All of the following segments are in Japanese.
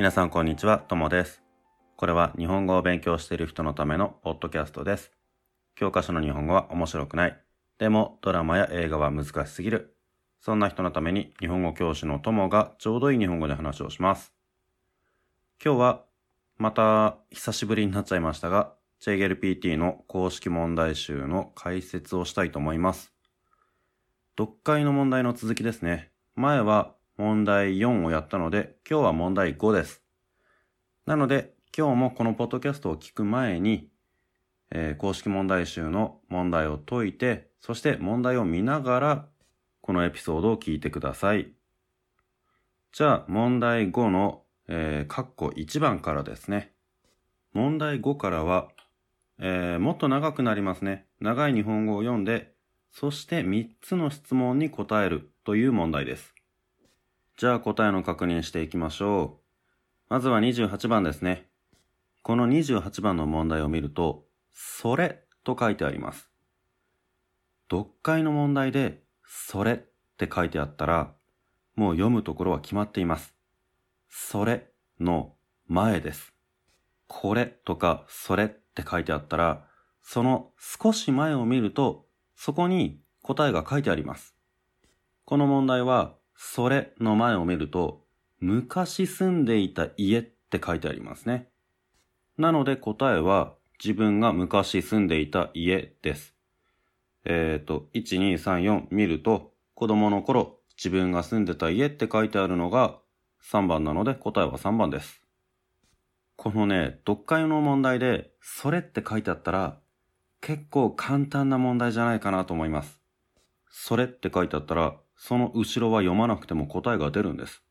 皆さんこんにちは、ともです。これは日本語を勉強している人のためのポッドキャストです。教科書の日本語は面白くない。でもドラマや映画は難しすぎる。そんな人のために日本語教師のともがちょうどいい日本語で話をします。今日はまた久しぶりになっちゃいましたが、JGLPT の公式問題集の解説をしたいと思います。読解の問題の続きですね。前は問題4をやったので、今日は問題5です。なので、今日もこのポッドキャストを聞く前に、えー公式問題集の問題を解いて、そして問題を見ながら、このエピソードを聞いてください。じゃあ、問題5の、えー、括弧1番からですね。問題5からは、えーもっと長くなりますね。長い日本語を読んで、そして3つの質問に答えるという問題です。じゃあ答えの確認していきましょう。まずは28番ですね。この28番の問題を見ると、それと書いてあります。読解の問題で、それって書いてあったら、もう読むところは決まっています。それの前です。これとかそれって書いてあったら、その少し前を見ると、そこに答えが書いてあります。この問題は、それの前を見ると、昔住んでいた家って書いてありますね。なので答えは、自分が昔住んでいた家です。えっ、と、1、2、3、4見ると、子供の頃、自分が住んでた家って書いてあるのが3番なので答えは3番です。このね、読解の問題で、それって書いてあったら、結構簡単な問題じゃないかなと思います。それって書いてあったら、その後ろは読まなくても答えが出るんです。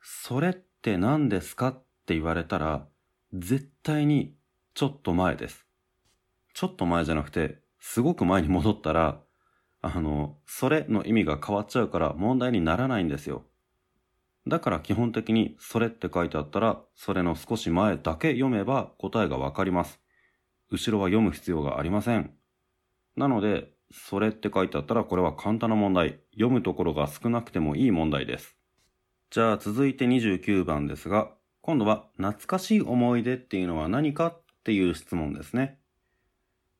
それって何ですかって言われたら、絶対にちょっと前です。ちょっと前じゃなくて、すごく前に戻ったら、あの、それの意味が変わっちゃうから問題にならないんですよ。だから基本的にそれって書いてあったら、それの少し前だけ読めば答えがわかります。後ろは読む必要がありません。なので、それって書いてあったらこれは簡単な問題。読むところが少なくてもいい問題です。じゃあ続いて29番ですが、今度は懐かしい思い出っていうのは何かっていう質問ですね。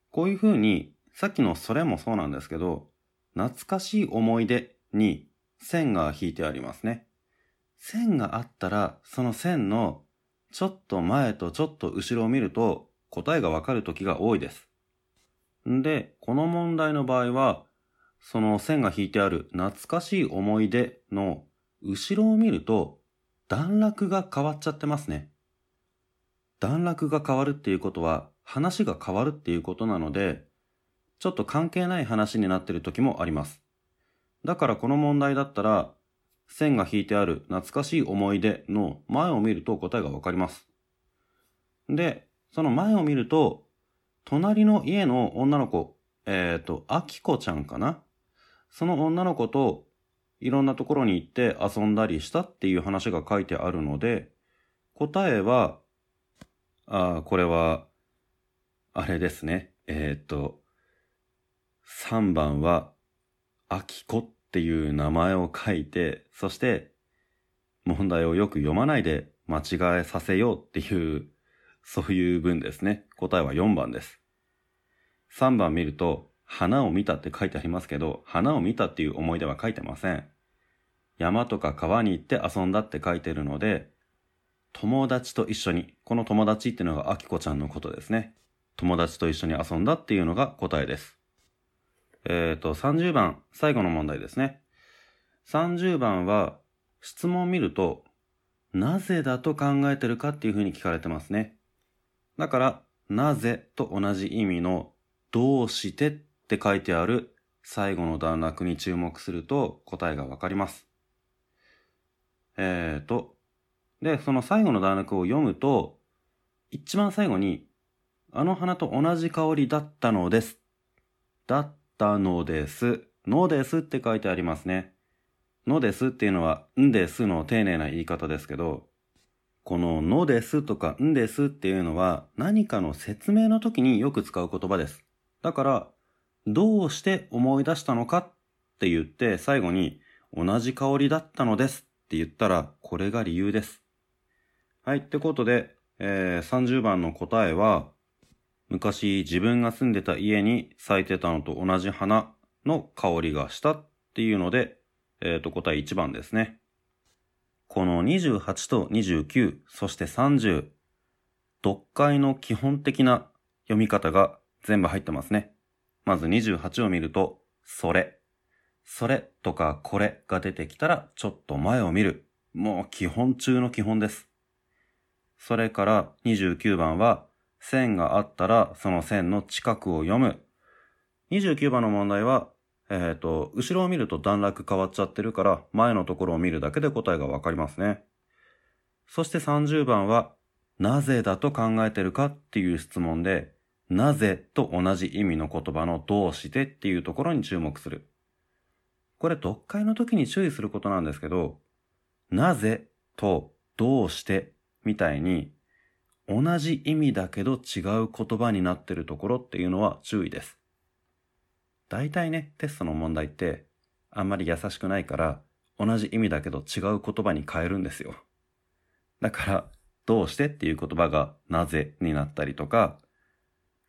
こういうふうに、さっきのそれもそうなんですけど、懐かしい思い出に線が引いてありますね。線があったら、その線のちょっと前とちょっと後ろを見ると答えがわかる時が多いです。んで、この問題の場合は、その線が引いてある懐かしい思い出の後ろを見ると段落が変わっちゃってますね。段落が変わるっていうことは話が変わるっていうことなので、ちょっと関係ない話になってる時もあります。だからこの問題だったら、線が引いてある懐かしい思い出の前を見ると答えがわかります。で、その前を見ると、隣の家の女の子、えっ、と、あきこちゃんかな？その女の子といろんなところに行って遊んだりしたっていう話が書いてあるので、答えは、あーこれは、あれですね。えっ、と、3番は、あきこっていう名前を書いて、そして、問題をよく読まないで間違えさせようっていう、そういう文ですね。答えは4番です。3番見ると、花を見たって書いてありますけど、花を見たっていう思い出は書いてません。山とか川に行って遊んだって書いてるので、友達と一緒に、この友達っていうのがあきこちゃんのことですね。友達と一緒に遊んだっていうのが答えです。えっ、と、30番、最後の問題ですね。30番は、質問を見ると、なぜだと考えてるかっていうふうに聞かれてますね。だから、なぜと同じ意味の、どうしてって書いてある最後の段落に注目すると答えがわかります。えーと、で、その最後の段落を読むと、一番最後に、あの花と同じ香りだったのです。だったのです。のですって書いてありますね。のですっていうのは、んですの丁寧な言い方ですけど、こののですとかんですっていうのは何かの説明の時によく使う言葉です。だから、どうして思い出したのかって言って最後に同じ香りだったのですって言ったらこれが理由です。はい、ってことで、えー、30番の答えは、昔自分が住んでた家に咲いてたのと同じ花の香りがしたっていうので、えっ、ー、と、答え1番ですね。この28と29、そして30、読解の基本的な読み方が全部入ってますね。まず28を見ると、それ。それとかこれが出てきたらちょっと前を見る。もう基本中の基本です。それから29番は線があったらその線の近くを読む。29番の問題は、えっ、ー、と、後ろを見ると段落変わっちゃってるから前のところを見るだけで答えがわかりますね。そして30番はなぜだと考えてるかっていう質問でなぜと同じ意味の言葉のどうしてっていうところに注目する。これ読解の時に注意することなんですけど、なぜとどうしてみたいに同じ意味だけど違う言葉になってるところっていうのは注意です。大体ね、テストの問題ってあんまり優しくないから同じ意味だけど違う言葉に変えるんですよ。だから、どうしてっていう言葉がなぜになったりとか、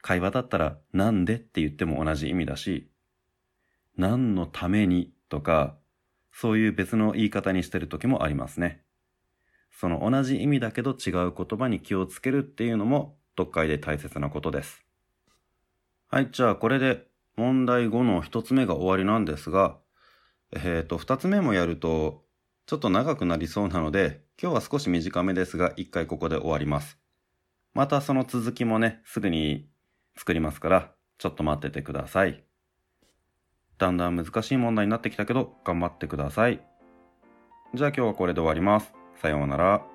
会話だったらなんでって言っても同じ意味だし、何のためにとか、そういう別の言い方にしてる時もありますね。その同じ意味だけど違う言葉に気をつけるっていうのも読解で大切なことです。はい、じゃあこれで問題5の1つ目が終わりなんですが、えっ、ー、と、2つ目もやるとちょっと長くなりそうなので、今日は少し短めですが、一回ここで終わります。またその続きもね、すぐに作りますから、ちょっと待っててください。だんだん難しい問題になってきたけど、頑張ってください。じゃあ今日はこれで終わります。さようなら。